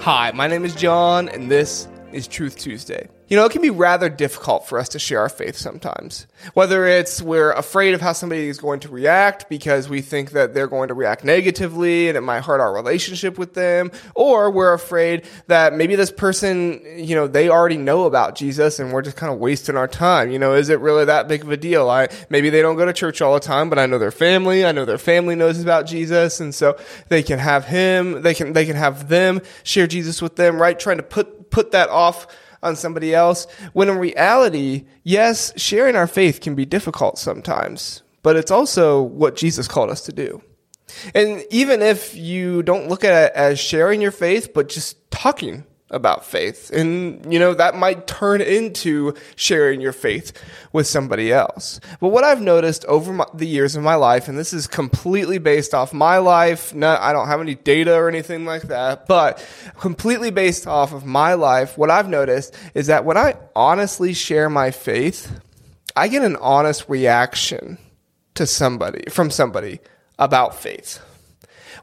Hi, my name is Jon, and this is Truth Tuesday. You know, it can be rather difficult for us to share our faith sometimes. Whether it's we're afraid of how somebody is going to react because we think that they're going to react negatively and it might hurt our relationship with them, or we're afraid that maybe this person, you know, they already know about Jesus and we're just kind of wasting our time. You know, is it really that big of a deal? I, maybe they don't go to church all the time, but I know their family. I know their family knows about Jesus. And so they can have him, they can, they can have them share Jesus with them, right? Trying to put, put that off on somebody else. When in reality, yes, sharing our faith can be difficult sometimes, but it's also what Jesus called us to do. And even if you don't look at it as sharing your faith, but just talking about faith. And, you know, that might turn into sharing your faith with somebody else. But what I've noticed over my, the years of my life, and this is completely based off my life, not, I don't have any data or anything like that, but completely based off of my life, what I've noticed is that when I honestly share my faith, I get an honest reaction to somebody, from somebody about faith.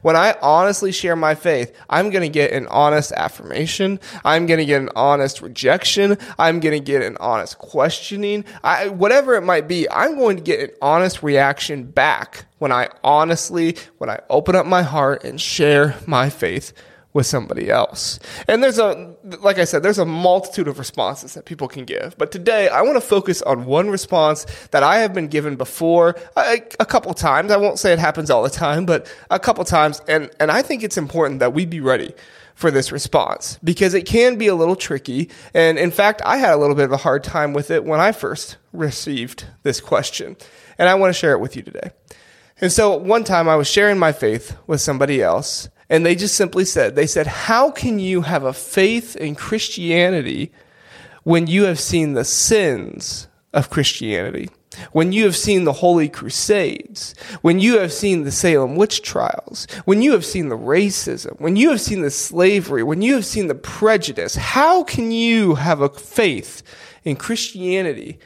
When I honestly share my faith, I'm going to get an honest affirmation. I'm going to get an honest rejection. I'm going to get an honest questioning. I, whatever it might be, I'm going to get an honest reaction back when I honestly, when I open up my heart and share my faith with somebody else. And there's a, like I said, there's a multitude of responses that people can give. But today I want to focus on one response that I have been given before a, a couple times. I won't say it happens all the time, but a couple times. And, and I think it's important that we be ready for this response because it can be a little tricky. And in fact, I had a little bit of a hard time with it when I first received this question. And I want to share it with you today. And so one time I was sharing my faith with somebody else and they just simply said, they said, How can you have a faith in Christianity when you have seen the sins of Christianity? When you have seen the Holy Crusades, when you have seen the Salem witch trials, when you have seen the racism, when you have seen the slavery, when you have seen the prejudice, how can you have a faith in Christianity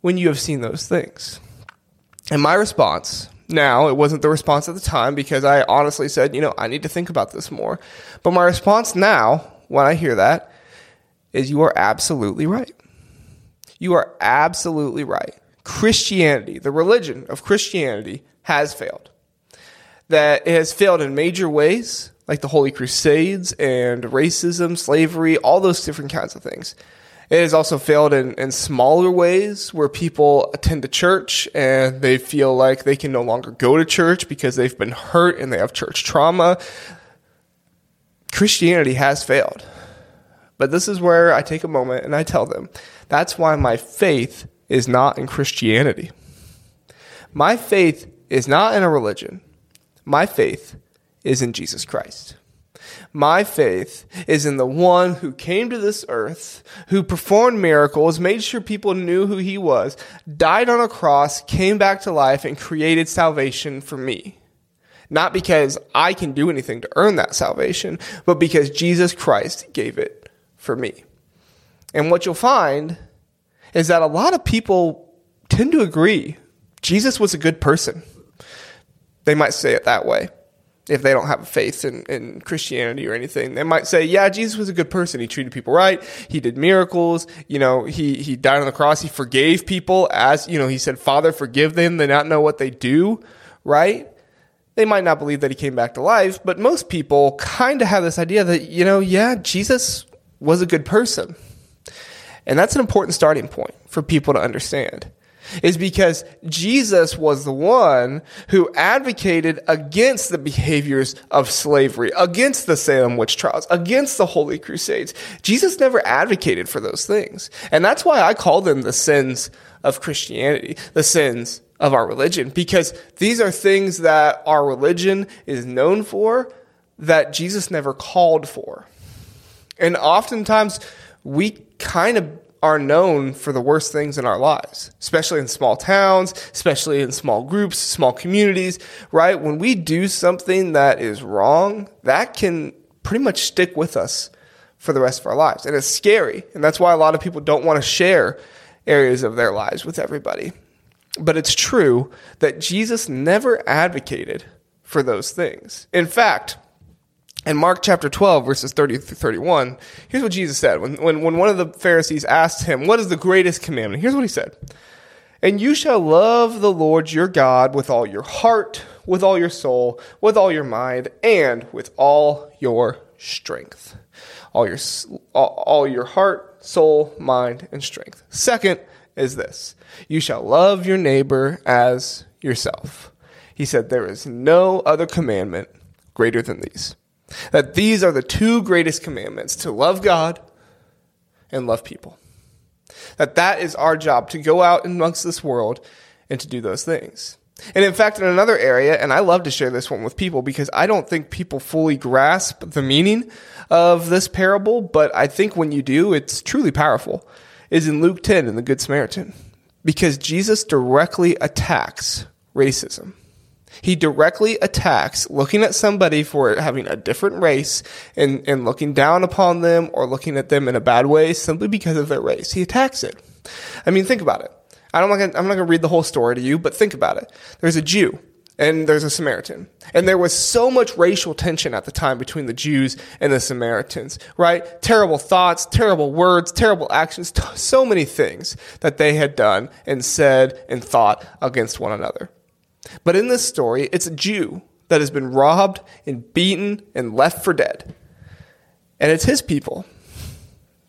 when you have seen those things? And my response now. It wasn't the response at the time because I honestly said, you know, I need to think about this more. But my response now, when I hear that, is you are absolutely right. You are absolutely right. Christianity, the religion of Christianity, has failed. That it has failed in major ways, like the Holy Crusades and racism, slavery, all those different kinds of things. It has also failed in, in smaller ways where people attend a church and they feel like they can no longer go to church because they've been hurt and they have church trauma. Christianity has failed. But this is where I take a moment and I tell them that's why my faith is not in Christianity. My faith is not in a religion. My faith is in Jesus Christ. My faith is in the one who came to this earth, who performed miracles, made sure people knew who he was, died on a cross, came back to life, and created salvation for me. Not because I can do anything to earn that salvation, but because Jesus Christ gave it for me. And what you'll find is that a lot of people tend to agree Jesus was a good person. They might say it that way if they don't have a faith in, in Christianity or anything. They might say, yeah, Jesus was a good person. He treated people right. He did miracles. You know, he, he died on the cross. He forgave people as, you know, he said, Father, forgive them. They not know what they do, right? They might not believe that he came back to life, but most people kind of have this idea that, you know, yeah, Jesus was a good person. And that's an important starting point for people to understand is because Jesus was the one who advocated against the behaviors of slavery, against the Salem witch trials, against the Holy Crusades. Jesus never advocated for those things. And that's why I call them the sins of Christianity, the sins of our religion, because these are things that our religion is known for that Jesus never called for. And oftentimes we kind of are known for the worst things in our lives, especially in small towns, especially in small groups, small communities, right? When we do something that is wrong, that can pretty much stick with us for the rest of our lives. And it's scary. And that's why a lot of people don't want to share areas of their lives with everybody. But it's true that Jesus never advocated for those things. In fact, in Mark chapter 12, verses 30 through 31, here's what Jesus said. When, when, when one of the Pharisees asked him, What is the greatest commandment? Here's what he said And you shall love the Lord your God with all your heart, with all your soul, with all your mind, and with all your strength. All your, all, all your heart, soul, mind, and strength. Second is this you shall love your neighbor as yourself. He said, There is no other commandment greater than these. That these are the two greatest commandments to love God and love people. That that is our job to go out amongst this world and to do those things. And in fact, in another area, and I love to share this one with people because I don't think people fully grasp the meaning of this parable, but I think when you do, it's truly powerful, is in Luke 10 in the Good Samaritan. Because Jesus directly attacks racism. He directly attacks looking at somebody for having a different race and, and looking down upon them or looking at them in a bad way simply because of their race. He attacks it. I mean, think about it. I don't, I'm not going to read the whole story to you, but think about it. There's a Jew and there's a Samaritan. And there was so much racial tension at the time between the Jews and the Samaritans, right? Terrible thoughts, terrible words, terrible actions, so many things that they had done and said and thought against one another. But in this story, it's a Jew that has been robbed and beaten and left for dead. And it's his people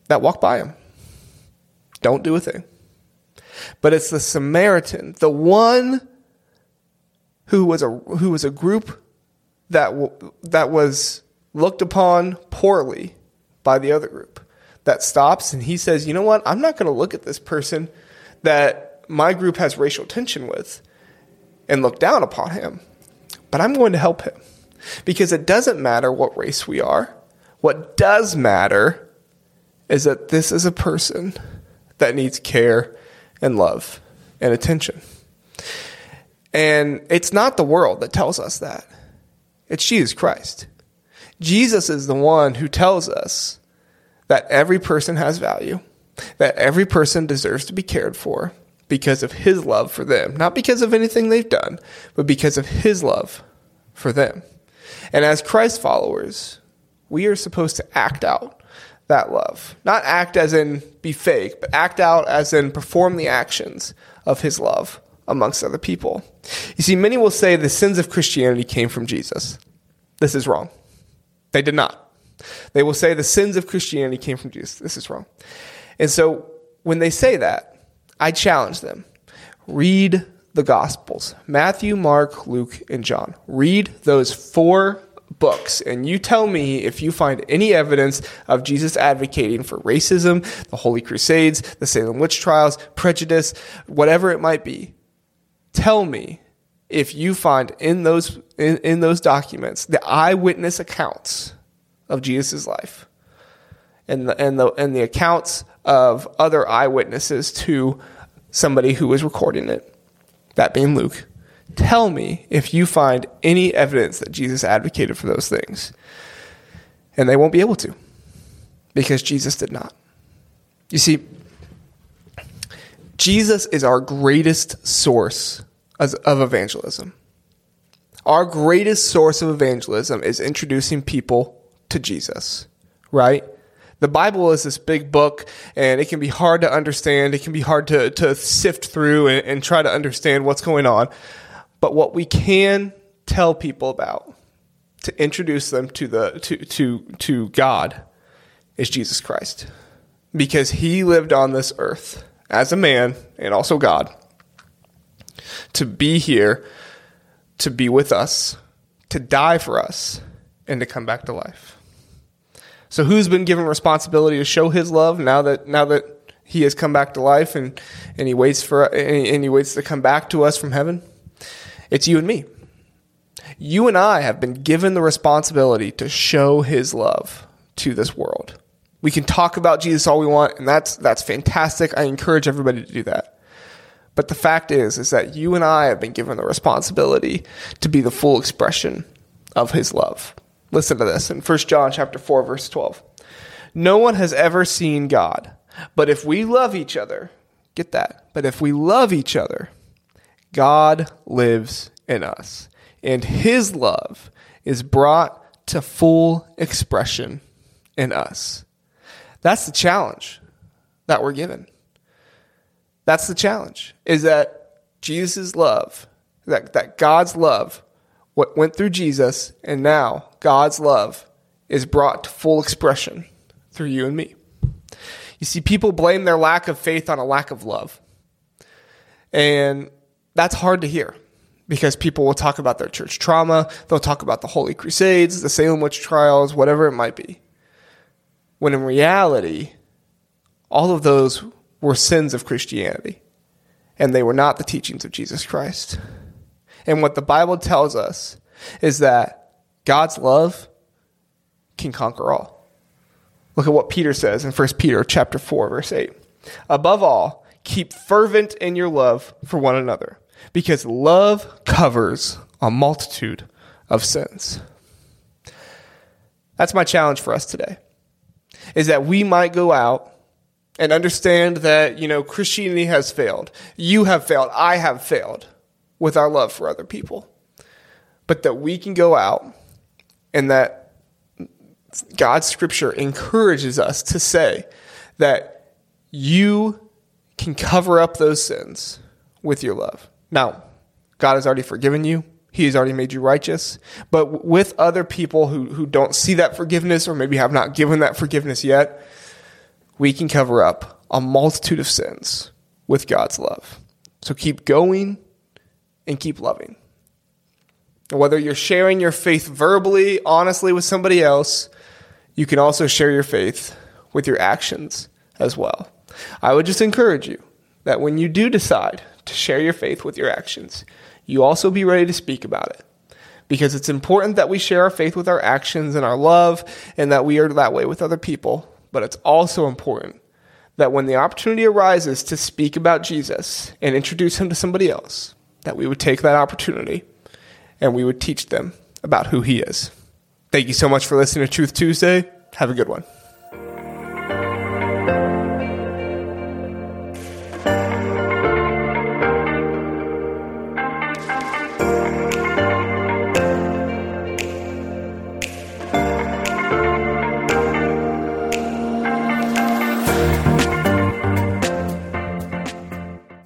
that walk by him. Don't do a thing. But it's the Samaritan, the one who was a who was a group that w- that was looked upon poorly by the other group that stops and he says, "You know what? I'm not going to look at this person that my group has racial tension with and look down upon him, but I'm going to help him. Because it doesn't matter what race we are. What does matter is that this is a person that needs care and love and attention. And it's not the world that tells us that, it's Jesus Christ. Jesus is the one who tells us that every person has value, that every person deserves to be cared for, because of his love for them, not because of anything they've done, but because of his love for them. And as Christ followers, we are supposed to act out that love. Not act as in be fake, but act out as in perform the actions of his love amongst other people. You see, many will say the sins of Christianity came from Jesus. This is wrong. They did not. They will say the sins of Christianity came from Jesus. This is wrong. And so when they say that, I challenge them. Read the Gospels Matthew, Mark, Luke, and John. Read those four books and you tell me if you find any evidence of Jesus advocating for racism, the Holy Crusades, the Salem witch trials, prejudice, whatever it might be. Tell me if you find in those in, in those documents the eyewitness accounts of Jesus' life and the and the and the accounts of other eyewitnesses to somebody who was recording it, that being Luke. Tell me if you find any evidence that Jesus advocated for those things. And they won't be able to because Jesus did not. You see, Jesus is our greatest source of evangelism. Our greatest source of evangelism is introducing people to Jesus, right? The Bible is this big book and it can be hard to understand. It can be hard to, to sift through and, and try to understand what's going on. But what we can tell people about to introduce them to the to to to God is Jesus Christ. Because he lived on this earth as a man and also God to be here, to be with us, to die for us, and to come back to life. So who's been given responsibility to show his love now that now that he has come back to life and, and he waits for and he, waits to come back to us from heaven? It's you and me. You and I have been given the responsibility to show his love to this world. We can talk about Jesus all we want, and that's that's fantastic. I encourage everybody to do that. But the fact is, is that you and I have been given the responsibility to be the full expression of his love. Listen to this in 1 John chapter 4 verse 12. No one has ever seen God, but if we love each other, get that. But if we love each other, God lives in us, and his love is brought to full expression in us. That's the challenge that we're given. That's the challenge is that Jesus' love, that, that God's love, what went through Jesus, and now God's love is brought to full expression through you and me. You see, people blame their lack of faith on a lack of love. And that's hard to hear because people will talk about their church trauma, they'll talk about the Holy Crusades, the Salem witch trials, whatever it might be. When in reality, all of those were sins of Christianity, and they were not the teachings of Jesus Christ. And what the Bible tells us is that God's love can conquer all. Look at what Peter says in 1 Peter chapter 4 verse 8. Above all, keep fervent in your love for one another, because love covers a multitude of sins. That's my challenge for us today. Is that we might go out and understand that, you know, Christianity has failed. You have failed. I have failed with our love for other people. But that we can go out and that God's scripture encourages us to say that you can cover up those sins with your love. Now, God has already forgiven you. He has already made you righteous. But with other people who, who don't see that forgiveness or maybe have not given that forgiveness yet, we can cover up a multitude of sins with God's love. So keep going and keep loving. Whether you're sharing your faith verbally, honestly with somebody else, you can also share your faith with your actions as well. I would just encourage you that when you do decide to share your faith with your actions, you also be ready to speak about it. Because it's important that we share our faith with our actions and our love, and that we are that way with other people but it's also important that when the opportunity arises to speak about Jesus and introduce him to somebody else, that we would take that opportunity and we would teach them about who he is. Thank you so much for listening to Truth Tuesday. Have a good one.